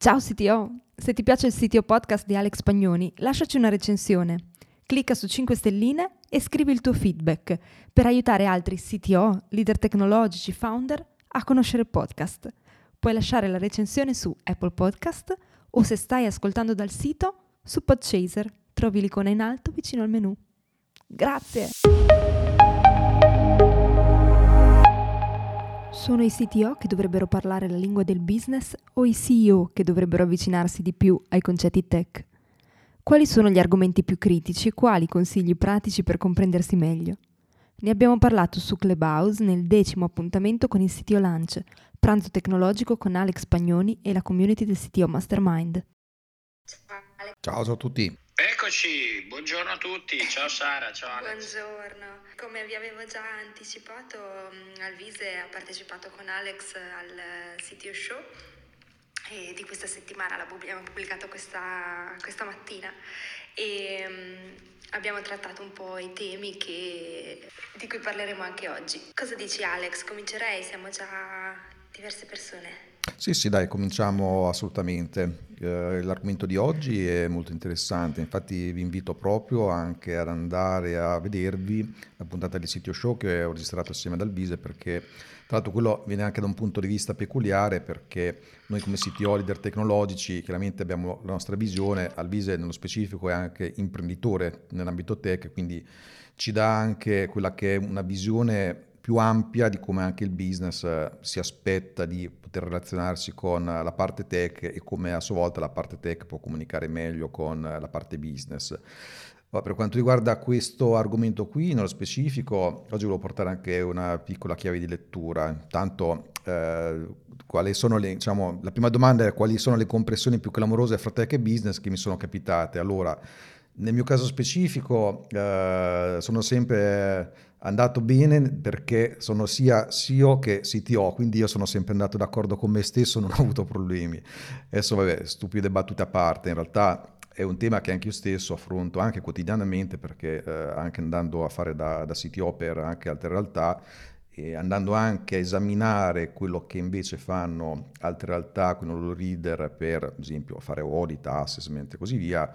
Ciao CTO! Se ti piace il CTO podcast di Alex Pagnoni, lasciaci una recensione. Clicca su 5 stelline e scrivi il tuo feedback per aiutare altri CTO, leader tecnologici, founder a conoscere il podcast. Puoi lasciare la recensione su Apple Podcast o se stai ascoltando dal sito su Podchaser. Trovi l'icona in alto vicino al menu. Grazie! Sono i CTO che dovrebbero parlare la lingua del business o i CEO che dovrebbero avvicinarsi di più ai concetti tech? Quali sono gli argomenti più critici e quali consigli pratici per comprendersi meglio? Ne abbiamo parlato su Clubhouse nel decimo appuntamento con il CTO Lunch, pranzo tecnologico con Alex Pagnoni e la community del CTO Mastermind. Ciao, ciao a tutti. Eccoci, buongiorno a tutti, ciao Sara, ciao Alex. Buongiorno, come vi avevo già anticipato, mm, Alvise ha partecipato con Alex al CTO Show e di questa settimana l'abbiamo pubblicato questa, questa mattina e um, abbiamo trattato un po' i temi che, di cui parleremo anche oggi. Cosa dici Alex? Comincerei, siamo già diverse persone. Sì, sì, dai, cominciamo assolutamente. Eh, l'argomento di oggi è molto interessante, infatti vi invito proprio anche ad andare a vedervi la puntata di Sitio Show che ho registrato assieme ad Alvise perché tra l'altro quello viene anche da un punto di vista peculiare perché noi come CTO leader tecnologici chiaramente abbiamo la nostra visione, Alvise nello specifico è anche imprenditore nell'ambito tech, quindi ci dà anche quella che è una visione più ampia di come anche il business eh, si aspetta di poter relazionarsi con la parte tech e come a sua volta la parte tech può comunicare meglio con la parte business. Per quanto riguarda questo argomento qui, nello specifico, oggi volevo portare anche una piccola chiave di lettura. Intanto, eh, quali sono le, diciamo, la prima domanda è quali sono le compressioni più clamorose fra tech e business che mi sono capitate. Allora, nel mio caso specifico, eh, sono sempre andato bene perché sono sia CEO che CTO, quindi io sono sempre andato d'accordo con me stesso, non ho avuto problemi. Adesso, vabbè, stupide battute a parte, in realtà è un tema che anche io stesso affronto anche quotidianamente perché eh, anche andando a fare da, da CTO per anche altre realtà e andando anche a esaminare quello che invece fanno altre realtà, con loro leader per, esempio, fare audit, assessment e così via,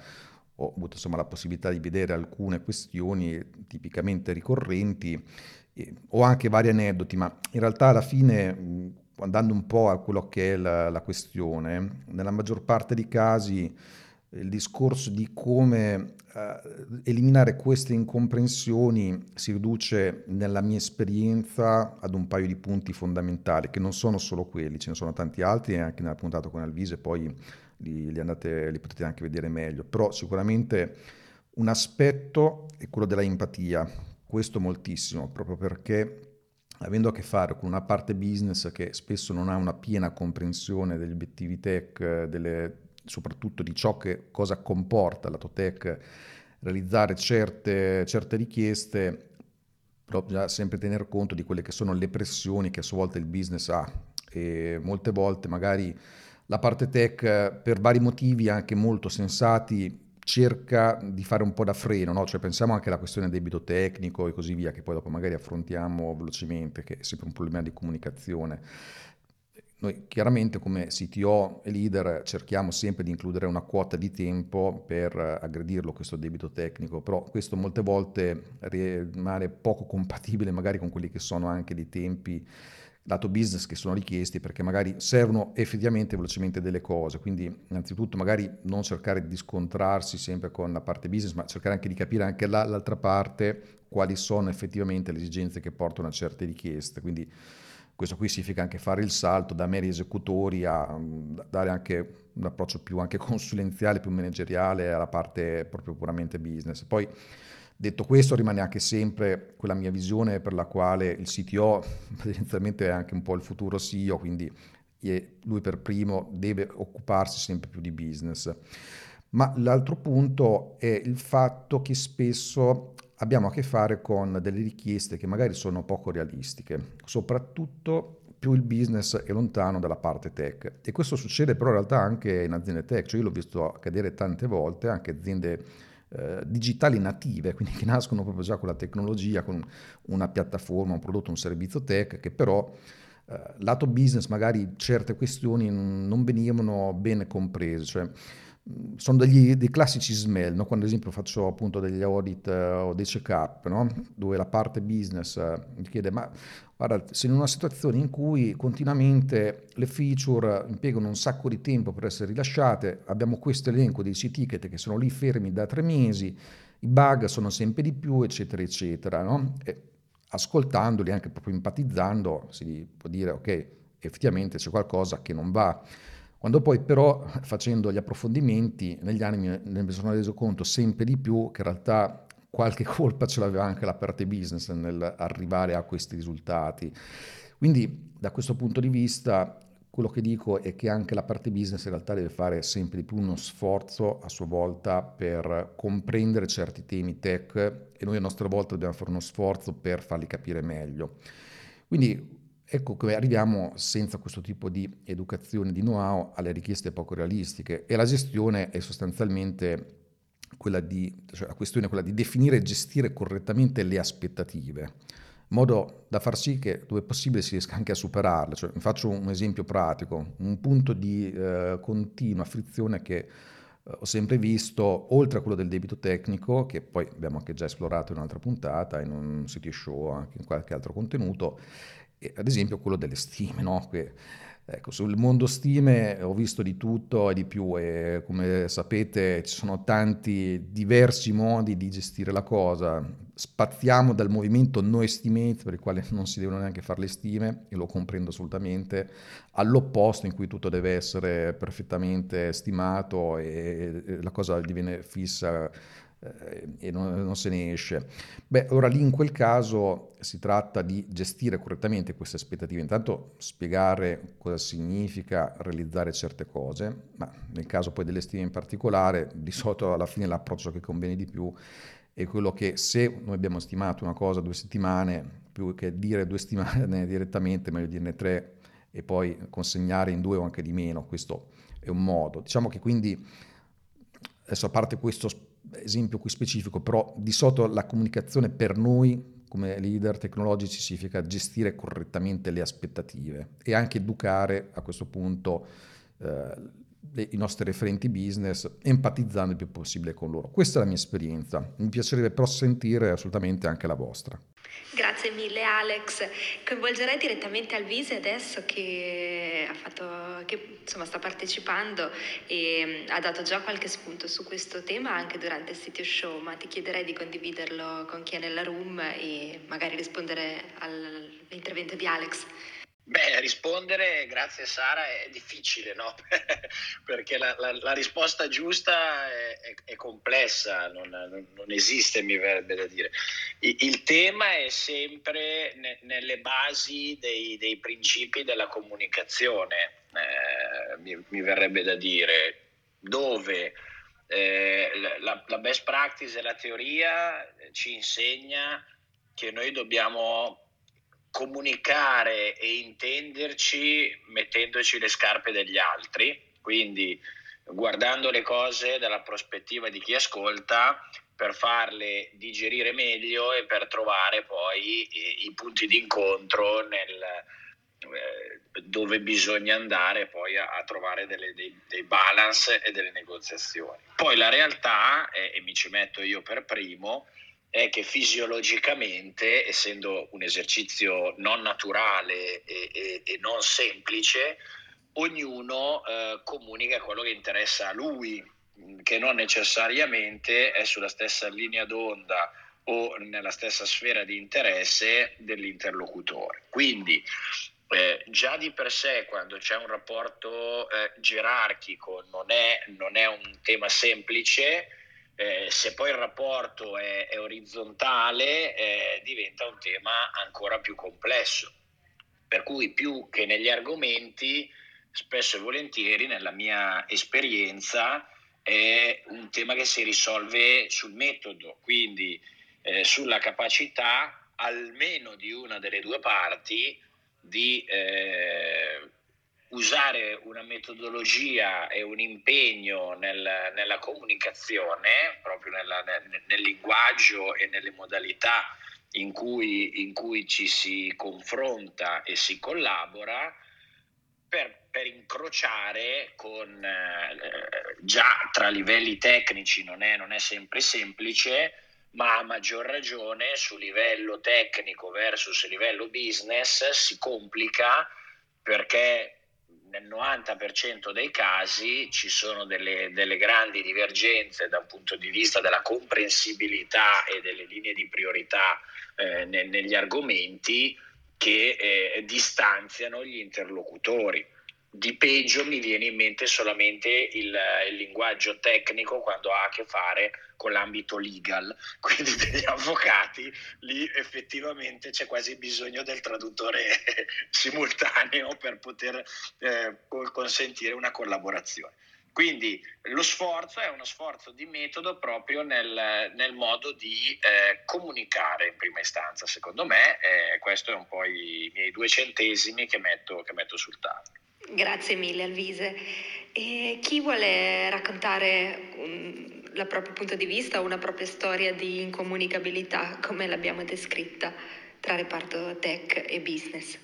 ho avuto insomma, la possibilità di vedere alcune questioni tipicamente ricorrenti, eh, ho anche vari aneddoti, ma in realtà alla fine, andando un po' a quello che è la, la questione, nella maggior parte dei casi il discorso di come eh, eliminare queste incomprensioni si riduce nella mia esperienza ad un paio di punti fondamentali, che non sono solo quelli, ce ne sono tanti altri, anche nella puntata con Alvise, poi li, li, andate, li potete anche vedere meglio, però sicuramente un aspetto è quello della empatia, questo moltissimo, proprio perché avendo a che fare con una parte business che spesso non ha una piena comprensione degli obiettivi tech, delle, soprattutto di ciò che cosa comporta la tech, realizzare certe, certe richieste, bisogna sempre tener conto di quelle che sono le pressioni che a sua volta il business ha. E molte volte magari la parte tech, per vari motivi anche molto sensati, cerca di fare un po' da freno, no? cioè pensiamo anche alla questione del debito tecnico e così via, che poi dopo magari affrontiamo velocemente, che è sempre un problema di comunicazione. Noi chiaramente come CTO e leader cerchiamo sempre di includere una quota di tempo per aggredirlo questo debito tecnico, però questo molte volte rimane poco compatibile magari con quelli che sono anche dei tempi lato business che sono richiesti perché magari servono effettivamente velocemente delle cose, quindi innanzitutto magari non cercare di scontrarsi sempre con la parte business, ma cercare anche di capire anche la, l'altra parte quali sono effettivamente le esigenze che portano a certe richieste, quindi questo qui significa anche fare il salto da meri esecutori a dare anche un approccio più anche consulenziale, più manageriale alla parte proprio puramente business. Poi Detto questo, rimane anche sempre quella mia visione per la quale il CTO tendenzialmente è anche un po' il futuro CEO, quindi lui per primo deve occuparsi sempre più di business. Ma l'altro punto è il fatto che spesso abbiamo a che fare con delle richieste che magari sono poco realistiche, soprattutto più il business è lontano dalla parte tech. E questo succede però in realtà anche in aziende tech, cioè io l'ho visto accadere tante volte, anche aziende eh, digitali native, quindi che nascono proprio già con la tecnologia, con una piattaforma, un prodotto, un servizio tech, che però eh, lato business magari certe questioni non venivano bene comprese, cioè sono degli, dei classici smell, no? quando ad esempio faccio appunto degli audit uh, o dei check-up, no? dove la parte business uh, mi chiede ma guarda, sei in una situazione in cui continuamente le feature impiegano un sacco di tempo per essere rilasciate, abbiamo questo elenco dei siti ticket che sono lì fermi da tre mesi, i bug sono sempre di più, eccetera, eccetera. No? ascoltandoli, anche proprio empatizzando, si può dire ok, effettivamente c'è qualcosa che non va. Quando poi però facendo gli approfondimenti negli anni mi sono reso conto sempre di più che in realtà qualche colpa ce l'aveva anche la parte business nell'arrivare a questi risultati. Quindi da questo punto di vista quello che dico è che anche la parte business in realtà deve fare sempre di più uno sforzo a sua volta per comprendere certi temi tech e noi a nostra volta dobbiamo fare uno sforzo per farli capire meglio. Quindi Ecco che arriviamo senza questo tipo di educazione, di know-how, alle richieste poco realistiche e la gestione è sostanzialmente quella di, cioè la questione è quella di definire e gestire correttamente le aspettative, in modo da far sì che dove possibile si riesca anche a superarle. Cioè, faccio un esempio pratico, un punto di eh, continua frizione che eh, ho sempre visto, oltre a quello del debito tecnico, che poi abbiamo anche già esplorato in un'altra puntata, in un city show, anche in qualche altro contenuto, ad esempio quello delle stime, no? che, ecco, sul mondo stime ho visto di tutto e di più e come sapete ci sono tanti diversi modi di gestire la cosa. Spaziamo dal movimento no estimate per il quale non si devono neanche fare le stime e lo comprendo assolutamente, all'opposto in cui tutto deve essere perfettamente stimato e la cosa diviene fissa e non, non, se ne esce. Beh, ora lì in quel caso si tratta di gestire correttamente queste aspettative, intanto spiegare cosa significa realizzare certe cose, ma nel caso poi delle stime in particolare, di solito alla fine l'approccio che conviene di più è quello che se noi abbiamo stimato una cosa due settimane, più che dire due settimane direttamente, meglio dirne tre e poi consegnare in due o anche di meno, questo è un modo. Diciamo che quindi, adesso a parte questo esempio qui specifico, però di solito la comunicazione per noi come leader tecnologici significa gestire correttamente le aspettative e anche educare a questo punto eh, i nostri referenti business empatizzando il più possibile con loro. Questa è la mia esperienza, mi piacerebbe però sentire assolutamente anche la vostra. Grazie mille Alex, coinvolgerei direttamente Alvise adesso che, fatto, che insomma, sta partecipando e mm, ha dato già qualche spunto su questo tema anche durante il sito show, ma ti chiederei di condividerlo con chi è nella room e magari rispondere all'intervento di Alex. Beh, rispondere, grazie Sara, è difficile, no? Perché la, la, la, risposta giusta è, è, è complessa, non, non, esiste, mi verrebbe da dire. Il, il tema è sempre ne, nelle basi dei, dei, principi della comunicazione, eh, mi, mi, verrebbe da dire, dove eh, la, la best practice e la teoria ci insegna che noi dobbiamo comunicare e intenderci mettendoci le scarpe degli altri, quindi guardando le cose dalla prospettiva di chi ascolta per farle digerire meglio e per trovare poi i, i punti d'incontro nel, eh, dove bisogna andare poi a, a trovare delle, dei, dei, balance e delle negoziazioni. Poi la realtà, eh, e mi ci metto io per primo, è che fisiologicamente, essendo un esercizio non naturale e, e, e non semplice, ognuno eh, comunica quello che interessa a lui, che non necessariamente è sulla stessa linea d'onda o nella stessa sfera di interesse dell'interlocutore. Quindi eh, già di per sé quando c'è un rapporto eh, gerarchico non è, non è un tema semplice, eh, se poi il rapporto è, è orizzontale eh, diventa un tema ancora più complesso. Per cui più che negli argomenti, spesso e volentieri nella mia esperienza è un tema che si risolve sul metodo, quindi eh, sulla capacità almeno di una delle due parti di eh, usare una metodologia e un impegno nel, nella comunicazione, proprio nella, nel, nel, linguaggio e nelle modalità in cui, in cui ci si confronta e si collabora per, per incrociare con eh, già tra livelli tecnici non è, non è sempre semplice, ma a maggior ragione su livello tecnico versus livello business si complica perché nel 90% dei casi ci sono delle, delle, grandi divergenze da un punto di vista della comprensibilità e delle linee di priorità eh, ne, negli argomenti che eh, distanziano gli interlocutori. Di peggio mi viene in mente solamente il, il, linguaggio tecnico quando ha a che fare con l'ambito legal, quindi degli avvocati, lì effettivamente c'è quasi bisogno del traduttore simultaneo per poter eh, consentire una collaborazione. Quindi lo sforzo è uno sforzo di metodo proprio nel, nel modo di eh, comunicare in prima istanza, secondo me, eh, questo è un po' i miei due centesimi che metto, che metto sul tavolo. Grazie mille Alvise. E chi vuole raccontare un, il proprio punto di vista o una propria storia di incomunicabilità come l'abbiamo descritta tra reparto tech e business?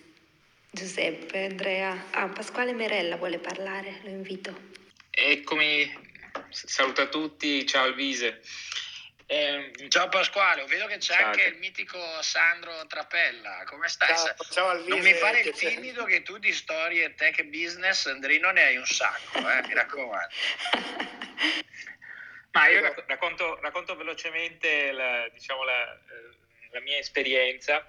Giuseppe, Andrea, ah, Pasquale Merella vuole parlare, lo invito. Eccomi, saluto a tutti, ciao Alvise. Eh, ciao Pasquale, vedo che c'è ciao. anche il mitico Sandro Trapella, come stai? Ciao, ciao Alvise. Non mi fare il timido che tu di storie tech e business, Andrino, ne hai un sacco, eh? mi raccomando. Ma io racconto, racconto velocemente la, diciamo, la, eh, la mia esperienza,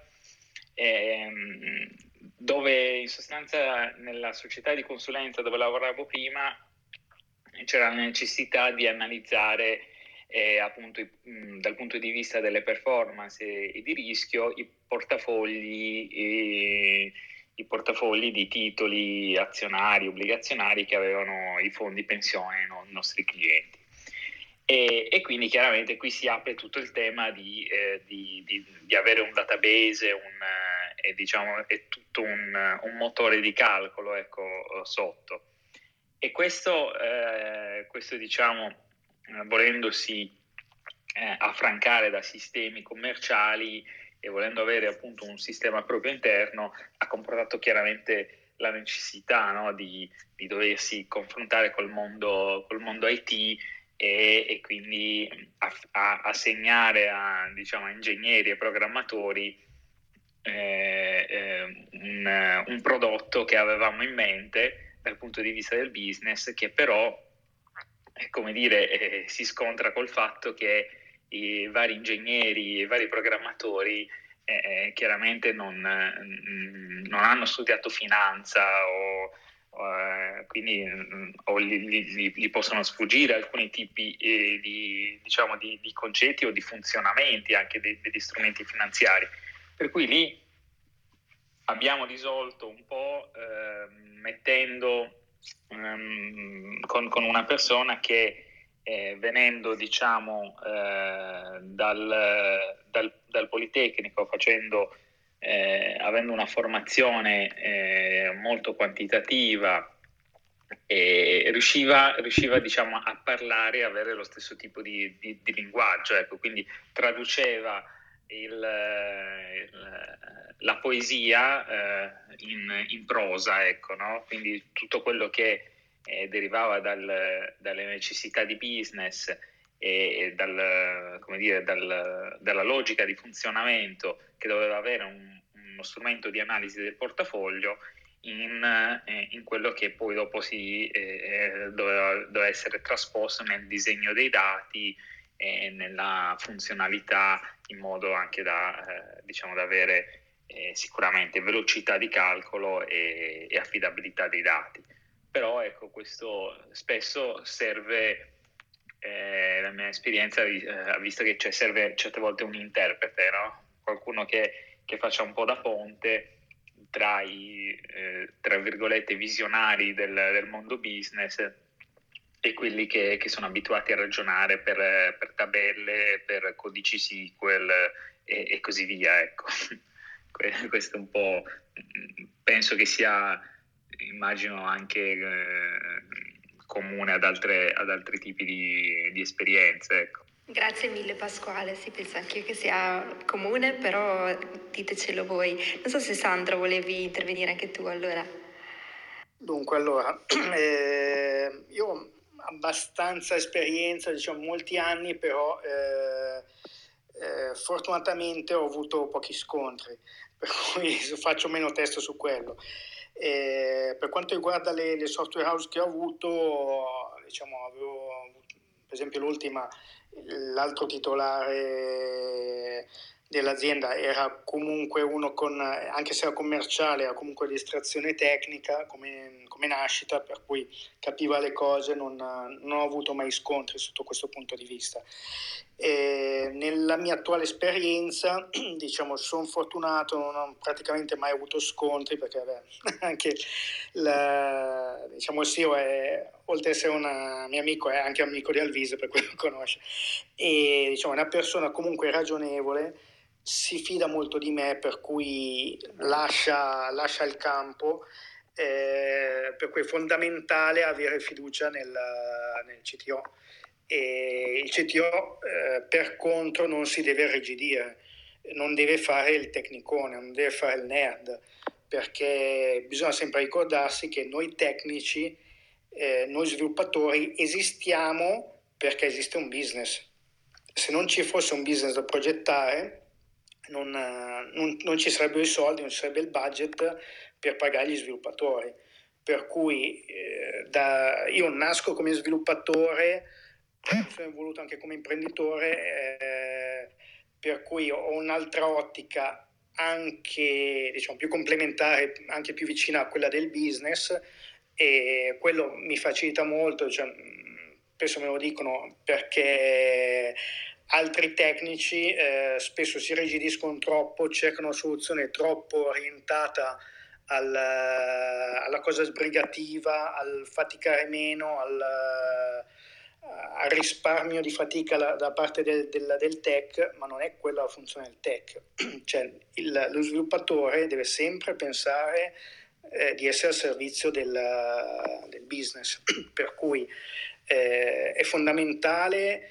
ehm, dove in sostanza nella società di consulenza dove lavoravo prima c'era la necessità di analizzare eh, appunto mh, dal punto di vista delle performance e, e di rischio i portafogli, e, i portafogli di titoli azionari, obbligazionari che avevano i fondi pensione, no, i nostri clienti. E, e, quindi chiaramente qui si apre tutto il tema di, eh, di, di, di avere un database un, eh, diciamo, e tutto un, un, motore di calcolo ecco, sotto. E questo, eh, questo diciamo, volendosi eh, affrancare da sistemi commerciali e volendo avere appunto un sistema proprio interno, ha comportato chiaramente la necessità no, di, di, doversi confrontare col mondo, col mondo IT e, e quindi a, a, assegnare a, diciamo, ingegneri e programmatori eh, eh, un, un, prodotto che avevamo in mente dal punto di vista del business, che però, eh, come dire, eh, si scontra col fatto che i vari ingegneri e i vari programmatori eh, chiaramente non, mm, non, hanno studiato finanza o, o eh, quindi mm, o gli, gli, gli, possono sfuggire alcuni tipi eh, di, diciamo, di, di, concetti o di funzionamenti anche dei, degli strumenti finanziari. Per cui lì abbiamo risolto un po' eh, mettendo um, con, con, una persona che eh, venendo diciamo eh, dal, dal, dal, Politecnico facendo eh, avendo una formazione eh, molto quantitativa riusciva, riusciva diciamo, a parlare e avere lo stesso tipo di, di, di linguaggio, ecco, quindi traduceva il, il, la poesia eh, in, in, prosa, ecco, no? quindi tutto quello che eh, derivava dal, dalle necessità di business e dal, dire, dal, dalla logica di funzionamento che doveva avere un, uno strumento di analisi del portafoglio in, eh, in quello che poi dopo si, eh, doveva, doveva essere trasposto nel disegno dei dati e nella funzionalità in modo anche da, eh, diciamo, da avere eh, sicuramente velocità di calcolo e, e, affidabilità dei dati. Però ecco, questo spesso serve, eh, la mia esperienza eh, ha visto che cioè, serve certe volte un interprete, no? qualcuno che, che, faccia un po' da ponte tra i, eh, tra virgolette, visionari del, del mondo business e quelli che, che, sono abituati a ragionare per, per tabelle, per codici SQL e, e così via. Ecco. Questo un po' penso che sia, immagino, anche eh, comune ad, altre, ad, altri tipi di, di esperienze. Ecco. Grazie mille Pasquale, si pensa anche che sia comune, però ditecelo voi. Non so se Sandro volevi intervenire anche tu allora. Dunque, allora, eh, io ho abbastanza esperienza, diciamo molti anni, però eh, eh, fortunatamente ho avuto pochi scontri, per cui faccio meno test su quello. per quanto riguarda le, le, software house che ho avuto, diciamo, avevo, per esempio l'ultima, l'altro titolare dell'azienda era comunque uno con, anche se era commerciale, era comunque di estrazione tecnica come, come nascita, per cui capiva le cose, non, non, ho avuto mai scontri sotto questo punto di vista. E nella mia attuale esperienza, diciamo, sono fortunato, non ho praticamente mai avuto scontri perché vabbè, anche la, diciamo, il CEO è, oltre ad essere un mio amico, è anche amico di Alvise, per cui lo conosce, e diciamo, è una persona comunque ragionevole si fida molto di me, per cui lascia, lascia il campo, eh, per cui è fondamentale avere fiducia nel, nel CTO. E il CTO, eh, per contro, non si deve irrigidire, non deve fare il tecnicone, non deve fare il nerd, perché bisogna sempre ricordarsi che noi tecnici, eh, noi sviluppatori, esistiamo perché esiste un business. Se non ci fosse un business da progettare, non, non, non, ci sarebbero i soldi, non ci sarebbe il budget per pagare gli sviluppatori. Per cui eh, da, io nasco come sviluppatore, sono evoluto anche come imprenditore, eh, per cui ho un'altra ottica anche diciamo, più complementare, anche più vicina a quella del business e quello mi facilita molto, cioè, spesso me lo dicono perché altri tecnici eh, spesso si rigidiscono troppo, cercano una soluzione troppo orientata al, alla cosa sbrigativa, al faticare meno, al, al risparmio di fatica la, da parte del, del, del, tech, ma non è quella la funzione del tech. cioè, il, lo sviluppatore deve sempre pensare eh, di essere al servizio del, del business, per cui eh, è fondamentale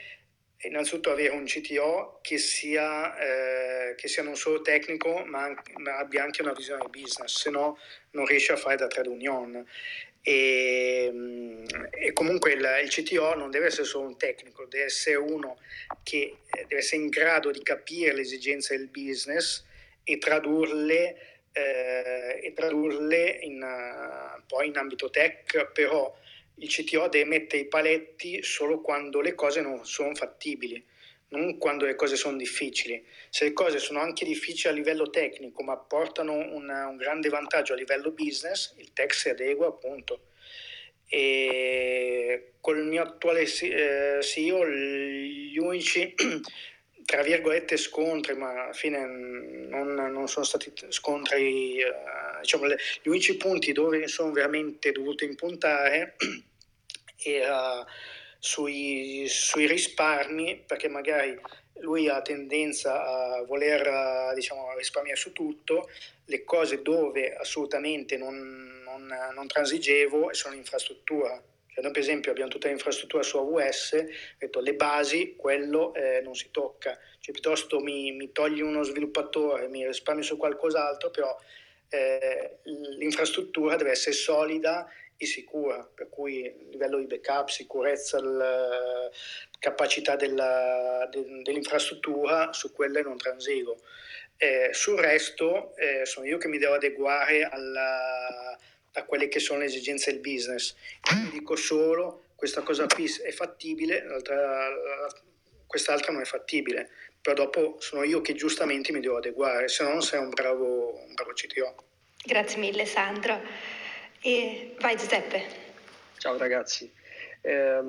innanzitutto avere un CTO che sia, eh, che sia non solo tecnico ma, anche, ma, abbia anche una visione di business, se no non riesce a fare da trade union. E, mm, e comunque il, il, CTO non deve essere solo un tecnico, deve essere uno che eh, deve essere in grado di capire le esigenze del business e tradurle, eh, e tradurle in, uh, poi in ambito tech, però il CTO deve mettere i paletti solo quando le cose non sono fattibili, non quando le cose sono difficili. Se le cose sono anche difficili a livello tecnico, ma portano una, un grande vantaggio a livello business, il tech si adegua appunto. E col mio attuale CEO, gli unici tra virgolette scontri, ma alla fine non, non sono stati scontri, eh, diciamo, gli unici punti dove sono veramente dovuto impuntare era sui, sui risparmi, perché magari lui ha tendenza a voler diciamo, risparmiare su tutto, le cose dove assolutamente non, non, non transigevo sono l'infrastruttura. Cioè, noi per esempio abbiamo tutta l'infrastruttura su AWS, detto le basi, quello eh, non si tocca, cioè, piuttosto mi, mi, togli uno sviluppatore, mi risparmi su qualcos'altro, però eh, l'infrastruttura deve essere solida e sicura, per cui livello di backup, sicurezza, la capacità della, de, dell'infrastruttura, su quelle non transigo. Eh, sul resto eh, sono io che mi devo adeguare alla, a quelle che sono le esigenze del business. Io dico solo questa cosa qui è fattibile, quest'altra non è fattibile, però dopo sono io che giustamente mi devo adeguare, se no non sei un bravo, un bravo CTO. Grazie mille Sandro. E vai Giuseppe. Ciao ragazzi. Eh,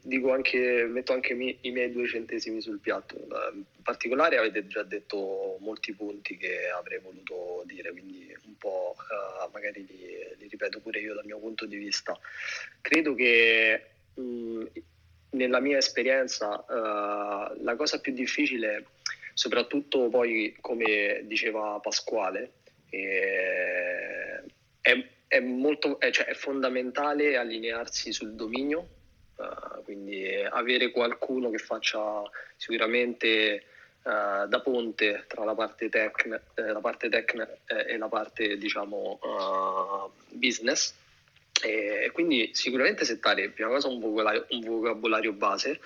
dico anche, metto anche mi, i miei due centesimi sul piatto. In particolare avete già detto molti punti che avrei voluto dire, quindi un po' uh, magari li, li, ripeto pure io dal mio punto di vista. Credo che mh, nella mia esperienza uh, la cosa più difficile, soprattutto poi come diceva Pasquale, eh, è è, molto, è, cioè, è fondamentale allinearsi sul dominio, uh, quindi avere qualcuno che faccia sicuramente uh, da ponte tra la parte tech, eh, la parte tech eh, e la parte diciamo uh, business e quindi sicuramente settare prima cosa un vocabolario, un vocabolario base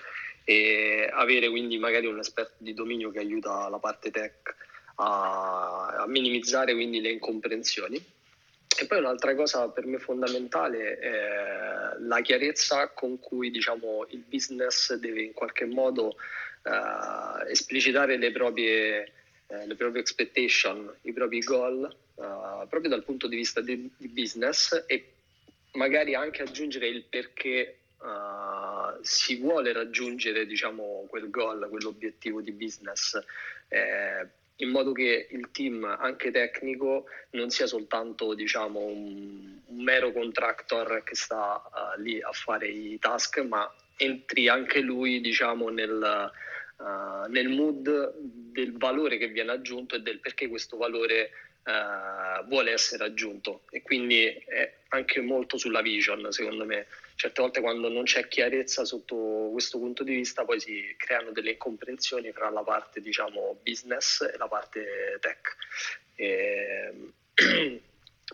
e avere quindi magari un esperto di dominio che aiuta la parte tech a, a minimizzare quindi le incomprensioni. E poi un'altra cosa per me fondamentale è la chiarezza con cui diciamo, il business deve in qualche modo uh, esplicitare le proprie, uh, le proprie expectation, i propri goal, uh, proprio dal punto di vista di, di, business e magari anche aggiungere il perché si vuole raggiungere diciamo, quel goal, quell'obiettivo di business. In modo che il team anche tecnico non sia soltanto diciamo, un, un mero contractor che sta uh, lì a fare i task, ma entri anche lui diciamo, nel, uh, nel mood del valore che viene aggiunto e del perché questo valore uh, vuole essere aggiunto. E quindi è anche molto sulla vision, secondo me. Certe volte quando non c'è chiarezza sotto questo punto di vista poi si creano delle incomprensioni fra la parte diciamo business e la parte tech. E,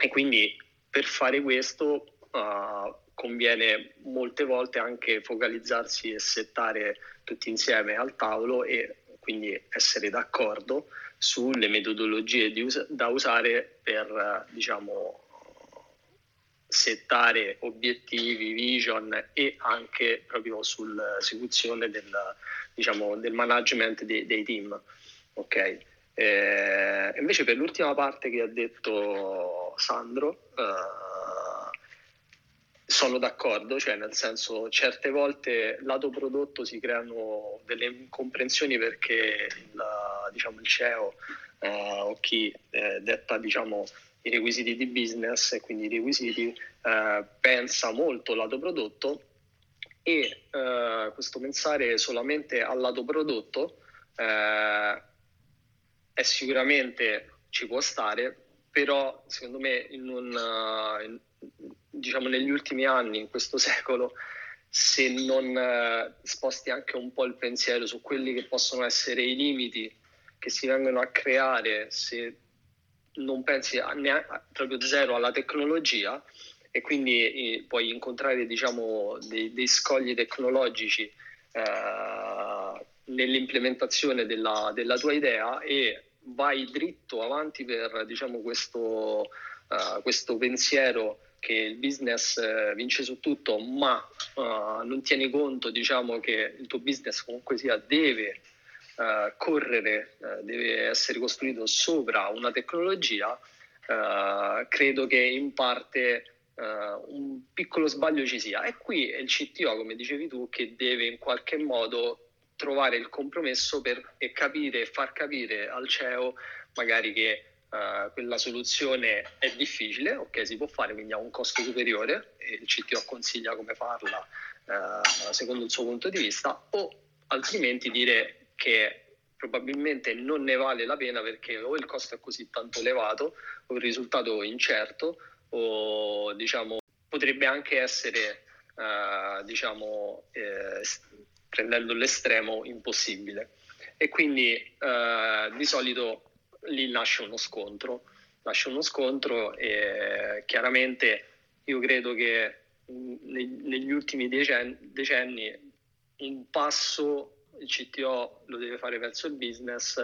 e quindi per fare questo uh, conviene molte volte anche focalizzarsi e settare tutti insieme al tavolo e quindi essere d'accordo sulle metodologie us- da usare per diciamo settare obiettivi, vision e anche proprio sull'esecuzione del, diciamo, del management dei, dei team. Okay. Eh, invece per l'ultima parte che ha detto Sandro, eh, sono d'accordo, cioè nel senso certe volte lato prodotto si creano delle incomprensioni perché il, diciamo, il CEO eh, o chi eh, detta diciamo, i requisiti di business e quindi i requisiti eh, pensa molto al lato prodotto e eh, questo pensare solamente al lato prodotto eh, è sicuramente ci può stare, però secondo me in un, in, diciamo negli ultimi anni, in questo secolo, se non uh, sposti anche un po' il pensiero su quelli che possono essere i limiti che si vengono a creare se non pensi a, neanche, proprio zero alla tecnologia e quindi eh, puoi incontrare diciamo, dei, dei scogli tecnologici eh, nell'implementazione della, della, tua idea e vai dritto avanti per diciamo, questo, uh, questo pensiero che il business uh, vince su tutto, ma uh, non tieni conto diciamo, che il tuo business comunque sia deve uh, correre, uh, deve essere costruito sopra una tecnologia, uh, credo che in parte un piccolo sbaglio ci sia. E qui è il CTO, come dicevi tu, che deve in qualche modo trovare il compromesso per, e capire, far capire al CEO magari che Uh, quella soluzione è difficile, ok, si può fare, quindi ha un costo superiore e il CTO consiglia come farla uh, secondo il suo punto di vista, o altrimenti dire che probabilmente non ne vale la pena perché o il costo è così tanto elevato o il risultato incerto o diciamo potrebbe anche essere uh, diciamo eh, prendendo l'estremo impossibile. E quindi uh, di solito lì nasce uno scontro nasce uno scontro e chiaramente io credo che negli ultimi decenni un passo il CTO lo deve fare verso il business,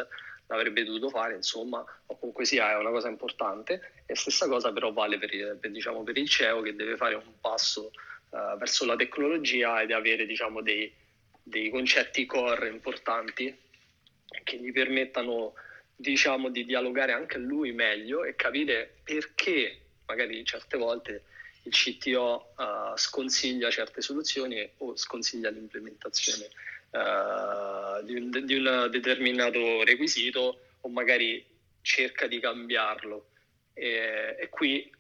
l'avrebbe dovuto fare, insomma, o comunque sia è una cosa importante. E stessa cosa però vale per, per, diciamo, per il CEO che deve fare un passo uh, verso la tecnologia ed avere diciamo, dei, dei, concetti core importanti che gli permettano diciamo, di dialogare anche lui meglio e capire perché magari certe volte il CTO uh, eh, sconsiglia certe soluzioni o sconsiglia l'implementazione uh, di, un, di, un, determinato requisito o magari cerca di cambiarlo. E, e qui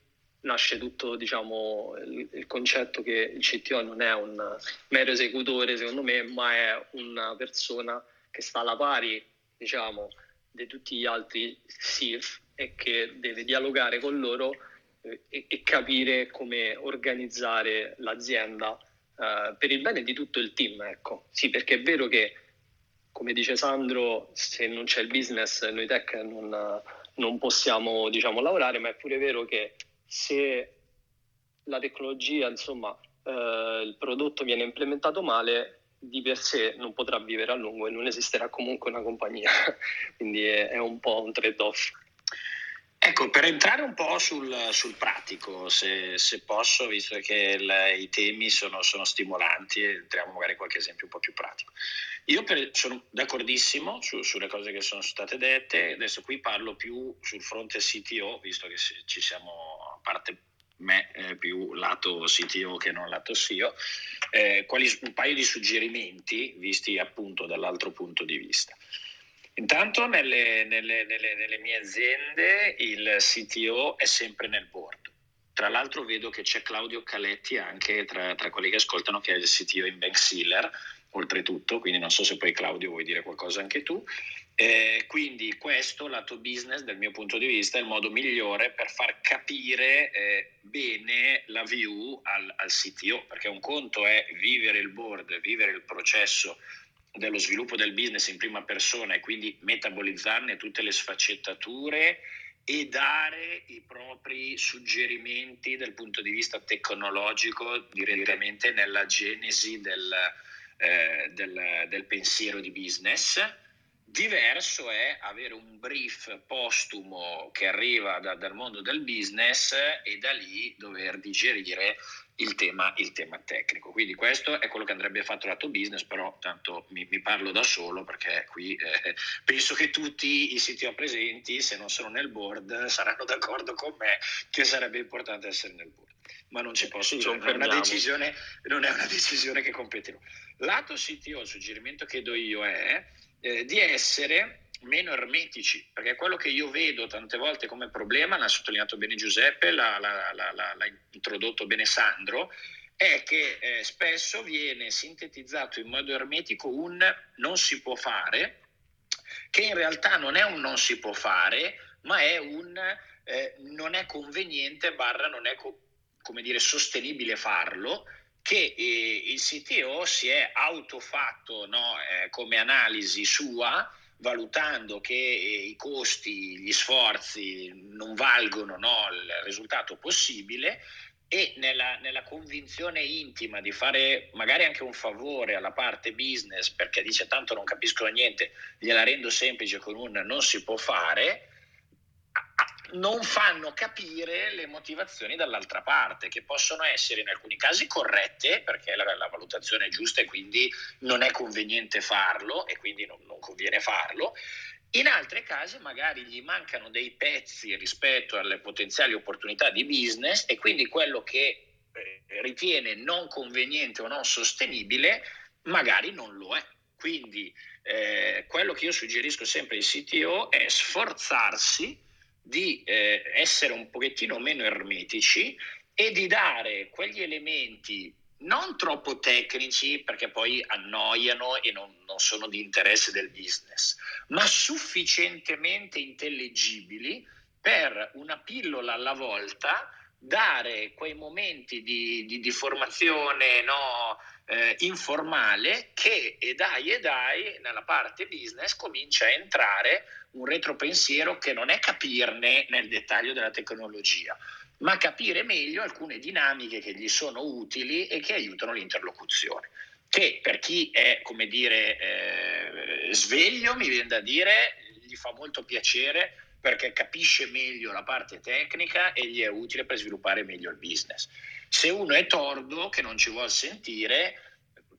nasce tutto diciamo, il, il, concetto che il CTO non è un mero esecutore, secondo me, ma è una persona che sta alla pari diciamo, di tutti gli altri SIF e che deve dialogare con loro eh, e, e capire come organizzare l'azienda uh, per il bene di tutto il team, ecco. Sì, perché è vero che, come dice Sandro, se non c'è il business, noi tech non, non possiamo, diciamo, lavorare, ma è pure vero che se la tecnologia, insomma, uh, il prodotto viene implementato male, di per sé non potrà vivere a lungo e non esisterà comunque una compagnia, quindi è, è un po' un trade-off. Ecco, per entrare un po' sul, sul pratico, se, se, posso, visto che il, i temi sono, sono, stimolanti, entriamo magari qualche esempio un po' più pratico. Io per, sono d'accordissimo su, sulle cose che sono state dette, adesso qui parlo più sul fronte CTO, visto che ci siamo, a parte me eh, più lato CTO che non lato CEO, eh, quali, un paio di suggerimenti visti appunto dall'altro punto di vista. Intanto nelle, nelle, nelle, nelle, mie aziende il CTO è sempre nel board. Tra l'altro vedo che c'è Claudio Caletti anche tra, tra quelli che ascoltano che è il CTO in Bank Sealer, oltretutto, quindi non so se poi Claudio vuoi dire qualcosa anche tu. Eh, quindi questo lato business dal mio punto di vista è il modo migliore per far capire eh, bene la view al, al CTO, perché un conto è vivere il board, vivere il processo dello sviluppo del business in prima persona e quindi metabolizzarne tutte le sfaccettature e dare i propri suggerimenti dal punto di vista tecnologico direttamente nella genesi del, eh, del, del pensiero di business. Diverso è avere un brief postumo che arriva da, dal mondo del business e da lì dover digerire il tema, il tema, tecnico. Quindi questo è quello che andrebbe fatto lato business, però tanto mi, mi parlo da solo perché qui eh, penso che tutti i CTO presenti, se non sono nel board, saranno d'accordo con me che sarebbe importante essere nel board. Ma non ci posso, cioè, non, è una decisione, non è una decisione che compete. Lato CTO, il suggerimento che do io è eh, di essere meno ermetici, perché quello che io vedo tante volte come problema, l'ha sottolineato bene Giuseppe, l'ha, l'ha, l'ha, l'ha introdotto bene Sandro, è che eh, spesso viene sintetizzato in modo ermetico un non si può fare, che in realtà non è un non si può fare, ma è un eh, non è conveniente, barra non è co- come dire sostenibile farlo, che eh, il CTO si è autofatto no, eh, come analisi sua valutando che eh, i costi, gli sforzi non valgono no, il risultato possibile e nella, nella, convinzione intima di fare magari anche un favore alla parte business perché dice tanto non capisco niente, gliela rendo semplice con un non si può fare, non fanno capire le motivazioni dall'altra parte, che possono essere in alcuni casi corrette, perché la, la valutazione è giusta e quindi non è conveniente farlo e quindi non, non conviene farlo. In altri casi magari gli mancano dei pezzi rispetto alle potenziali opportunità di business e quindi quello che eh, ritiene non conveniente o non sostenibile magari non lo è. Quindi eh, quello che io suggerisco sempre ai CTO è sforzarsi di eh, essere un pochettino meno ermetici e di dare quegli elementi non troppo tecnici perché poi annoiano e non, non, sono di interesse del business, ma sufficientemente intellegibili per una pillola alla volta dare quei momenti di, di, di formazione no, eh, informale che e dai e dai nella parte business comincia a entrare un retropensiero che non è capirne nel dettaglio della tecnologia, ma capire meglio alcune dinamiche che gli sono utili e che aiutano l'interlocuzione. Che per chi è, come dire, eh, sveglio, mi viene da dire, gli fa molto piacere perché capisce meglio la parte tecnica e gli è utile per sviluppare meglio il business. Se uno è tordo, che non ci vuole sentire,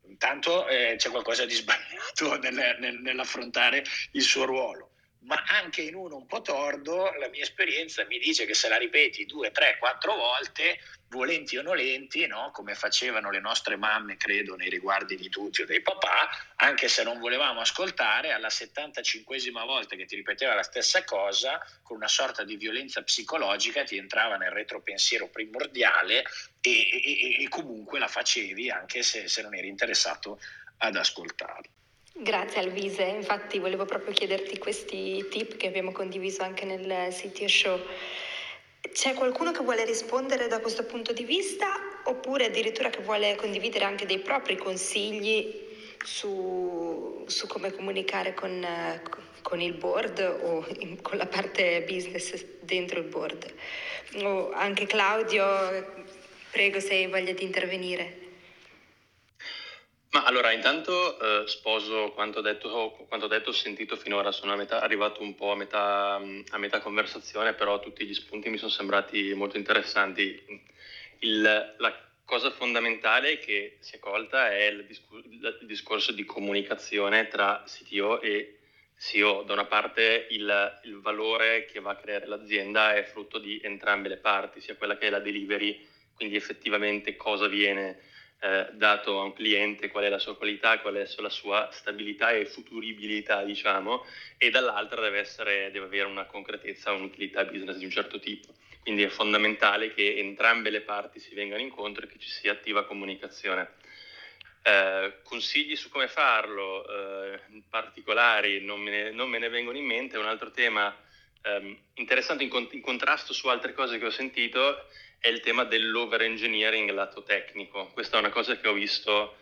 intanto eh, c'è qualcosa di sbagliato nel, nel, nell'affrontare il suo ruolo ma anche in uno un po' tordo, la mia esperienza mi dice che se la ripeti due, tre, quattro volte, volenti o nolenti, no? come facevano le nostre mamme, credo, nei riguardi di tutti o dei papà, anche se non volevamo ascoltare, alla 75esima volta che ti ripeteva la stessa cosa, con una sorta di violenza psicologica ti entrava nel retropensiero primordiale e, e, e comunque la facevi anche se, se non eri interessato ad ascoltarlo. Grazie Alvise, infatti volevo proprio chiederti questi tip che abbiamo condiviso anche nel CTO Show. C'è qualcuno che vuole rispondere da questo punto di vista oppure addirittura che vuole condividere anche dei propri consigli su, su come comunicare con, con, il board o in, con la parte business dentro il board. O anche Claudio, prego se hai voglia di intervenire. Ma allora, intanto eh, sposo quanto detto, quanto detto, sentito finora, sono metà, arrivato un po' a metà, a metà, conversazione, però tutti gli spunti mi sono sembrati molto interessanti. Il, la cosa fondamentale che si è colta è il, discor- il, discorso di comunicazione tra CTO e CEO. Da una parte il, il valore che va a creare l'azienda è frutto di entrambe le parti, sia quella che è la delivery, quindi effettivamente cosa viene eh, dato a un cliente, qual è la sua qualità, qual è la sua stabilità e futuribilità, diciamo, e dall'altra deve, essere, deve avere una concretezza, un'utilità business di un certo tipo. Quindi è fondamentale che entrambe le parti si vengano incontro e che ci sia attiva comunicazione. Eh, consigli su come farlo, eh, particolari, non me, ne, non me, ne, vengono in mente. Un altro tema eh, interessante in, con, in contrasto su altre cose che ho sentito è il tema dell'over engineering lato tecnico. Questa è una cosa che ho visto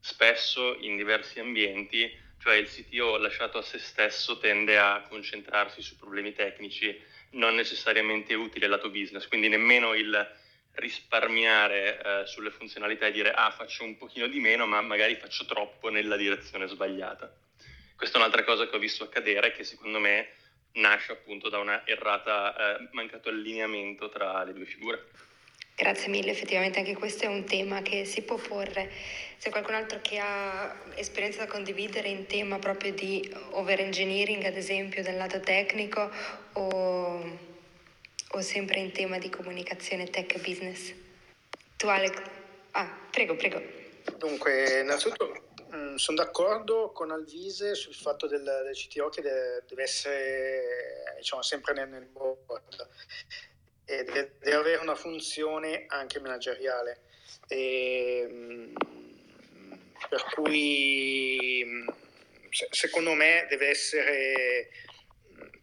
spesso in diversi ambienti, cioè il CTO lasciato a se stesso tende a concentrarsi su problemi tecnici non necessariamente utili lato business, quindi nemmeno il risparmiare eh, sulle funzionalità e dire ah faccio un pochino di meno ma magari faccio troppo nella direzione sbagliata. Questa è un'altra cosa che ho visto accadere che secondo me nasce appunto da una errata, eh, mancato allineamento tra le due figure. Grazie mille, effettivamente anche questo è un tema che si può porre. C'è qualcun altro che ha esperienza da condividere in tema proprio di over engineering, ad esempio, dal lato tecnico o, o sempre in tema di comunicazione tech business? Tu Alex? Ah, prego, prego. Dunque, innanzitutto sono d'accordo con Alvise sul fatto del, del CTO che deve, deve essere diciamo, sempre nel, nel board e deve, deve, avere una funzione anche manageriale. E, mm, per cui secondo me deve essere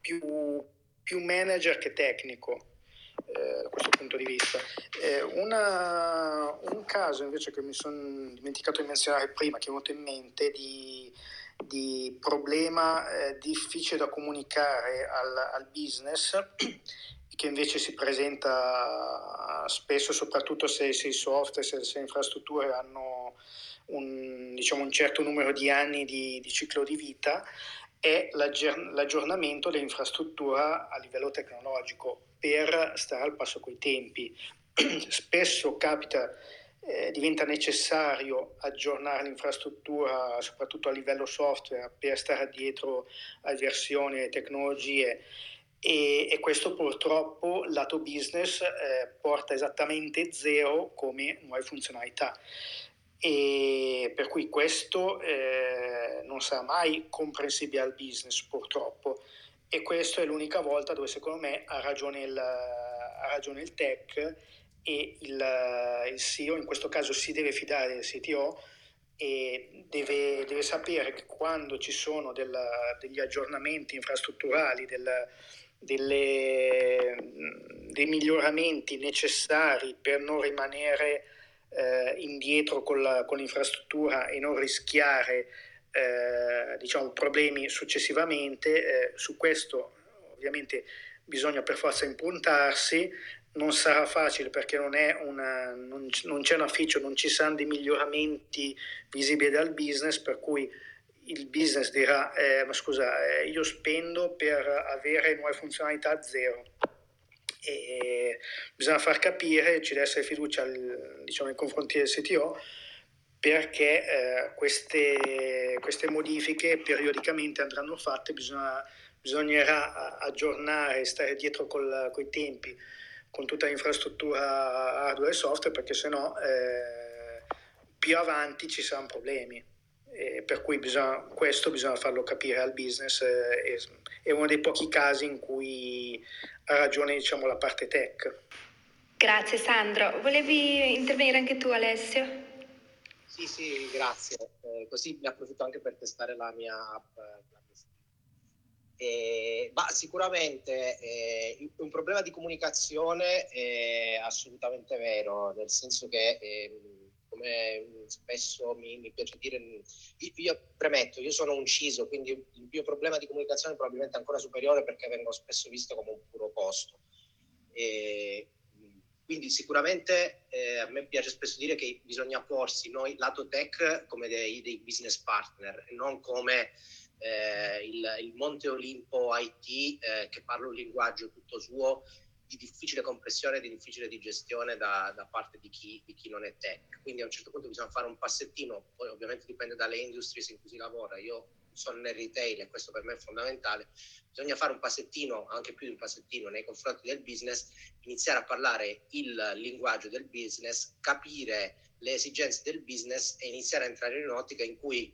più, più manager che tecnico eh, da questo punto di vista. Eh, una, un caso invece che mi sono dimenticato di menzionare prima, che è venuto in mente, di, di problema eh, difficile da comunicare al, al business, che invece si presenta spesso, soprattutto se, se i software, se, se le infrastrutture hanno un, diciamo, un certo numero di anni di, di ciclo di vita, è l'aggiornamento dell'infrastruttura a livello tecnologico per stare al passo coi tempi. Spesso capita, eh, diventa necessario aggiornare l'infrastruttura, soprattutto a livello software, per stare dietro a versioni e tecnologie. E, e, questo purtroppo lato business eh, porta esattamente zero come nuove funzionalità e per cui questo eh, non sarà mai comprensibile al business purtroppo e questa è l'unica volta dove secondo me ha ragione il, ha ragione il tech e il, il, CEO in questo caso si deve fidare del CTO e deve, deve sapere che quando ci sono del, degli aggiornamenti infrastrutturali, del, delle, dei miglioramenti necessari per non rimanere eh, indietro con, la, con, l'infrastruttura e non rischiare eh, diciamo, problemi successivamente. Eh, su questo ovviamente bisogna per forza impuntarsi, non sarà facile perché non, una, non, non c'è un ufficio, non ci saranno dei miglioramenti visibili dal business, per cui il business dirà, eh, ma scusa, eh, io spendo per avere nuove funzionalità a zero e bisogna far capire, ci deve essere fiducia diciamo, nei confronti del CTO perché eh, queste, queste, modifiche periodicamente andranno fatte, bisogna, bisognerà aggiornare, stare dietro con i tempi con tutta l'infrastruttura hardware e software perché sennò eh, più avanti ci saranno problemi. E per cui bisogna, questo bisogna farlo capire al business, eh, è uno dei pochi casi in cui ha ragione diciamo, la parte tech. Grazie Sandro. Volevi intervenire anche tu Alessio? Sì, sì, grazie. Eh, così ne approfitto anche per testare la mia app. Eh, ma sicuramente eh, un problema di comunicazione è assolutamente vero, nel senso che, eh, come spesso mi, mi piace dire, io, io, premetto, io sono un CISO, quindi il mio problema di comunicazione è probabilmente ancora superiore perché vengo spesso visto come un puro costo. E, quindi sicuramente eh, a me piace spesso dire che bisogna porsi noi lato tech come dei, dei business partner e non come eh, il, il, Monte Olimpo IT eh, che parla un linguaggio tutto suo di difficile compressione, di difficile digestione da, da parte di chi, di chi, non è tech. Quindi a un certo punto bisogna fare un passettino, poi ovviamente dipende dalle industries in cui si lavora. Io sono nel retail e questo per me è fondamentale, bisogna fare un passettino, anche più di un passettino nei confronti del business, iniziare a parlare il linguaggio del business, capire le esigenze del business e iniziare a entrare in un'ottica in cui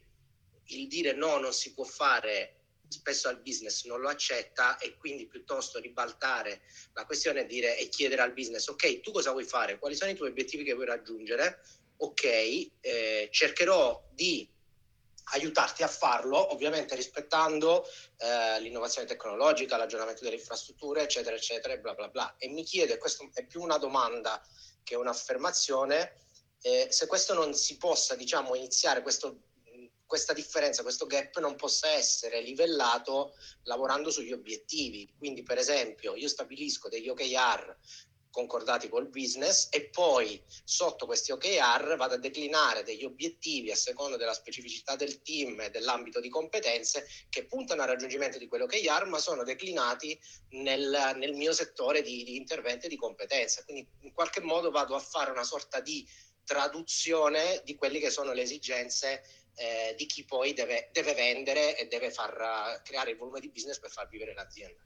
il dire no non si può fare spesso al business non lo accetta e quindi piuttosto ribaltare la questione e dire e chiedere al business ok tu cosa vuoi fare? Quali sono i tuoi obiettivi che vuoi raggiungere? Ok eh, cercherò di aiutarti a farlo, ovviamente rispettando eh, l'innovazione tecnologica, l'aggiornamento delle infrastrutture, eccetera, eccetera, bla bla bla. E mi chiede, questo è più una domanda che un'affermazione, eh, se questo non si possa, diciamo, iniziare, questo, questa differenza, questo gap non possa essere livellato lavorando sugli obiettivi. Quindi, per esempio, io stabilisco degli OKR concordati col business e poi sotto questi OKR vado a declinare degli obiettivi a seconda della specificità del team e dell'ambito di competenze che puntano al raggiungimento di quello OKR ma sono declinati nel, nel mio settore di, di intervento e di competenza. Quindi in qualche modo vado a fare una sorta di traduzione di quelle che sono le esigenze eh, di chi poi deve, deve vendere e deve far creare il volume di business per far vivere l'azienda.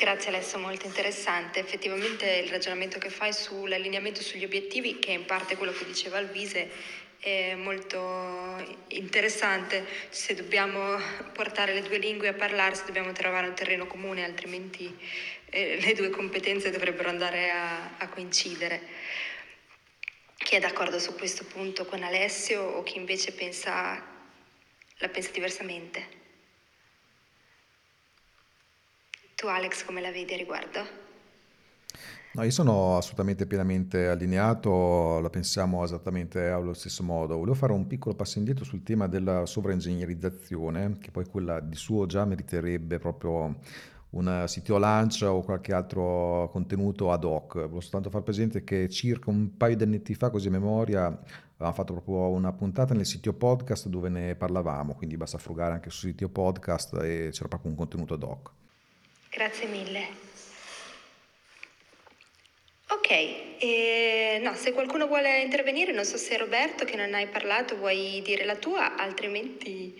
Grazie Alessio, molto interessante. Effettivamente il ragionamento che fai sull'allineamento sugli obiettivi, che è in parte quello che diceva Alvise, è molto interessante. Se dobbiamo portare le due lingue a parlarsi dobbiamo trovare un terreno comune, altrimenti eh, le due competenze dovrebbero andare a, a coincidere. Chi è d'accordo su questo punto con Alessio o chi invece pensa, la pensa diversamente? Tu Alex come la vedi a riguardo? No, io sono assolutamente pienamente allineato, la pensiamo esattamente allo stesso modo. Volevo fare un piccolo passo indietro sul tema della sovraingegnerizzazione, che poi quella di suo già meriterebbe proprio un sito launch o qualche altro contenuto ad hoc. Volevo soltanto far presente che circa un paio di anni fa, così a memoria, avevamo fatto proprio una puntata nel sito podcast dove ne parlavamo, quindi basta frugare anche sul sito podcast e c'era proprio un contenuto ad hoc. Grazie mille. Ok, eh, no, se qualcuno vuole intervenire, non so se Roberto che non hai parlato vuoi dire la tua, altrimenti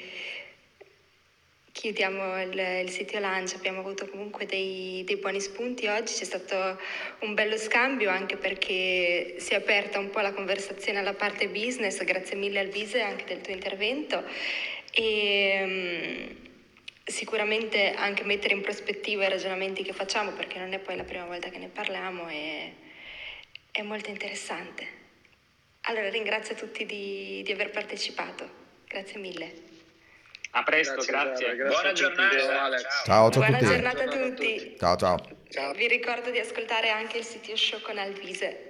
chiudiamo il, il sito Lancia. Abbiamo avuto comunque dei, dei, buoni spunti oggi, c'è stato un bello scambio anche perché si è aperta un po' la conversazione alla parte business, grazie mille Alvise anche del tuo intervento. E, sicuramente anche mettere in prospettiva i ragionamenti che facciamo, perché non è poi la prima volta che ne parliamo, e è molto interessante. Allora ringrazio tutti di, di aver partecipato, grazie mille. A presto, grazie. grazie. grazie Buona giornata. Ciao, ciao, Buona a tutti. giornata a tutti. Ciao, ciao. Vi ricordo di ascoltare anche il sito show con Alvise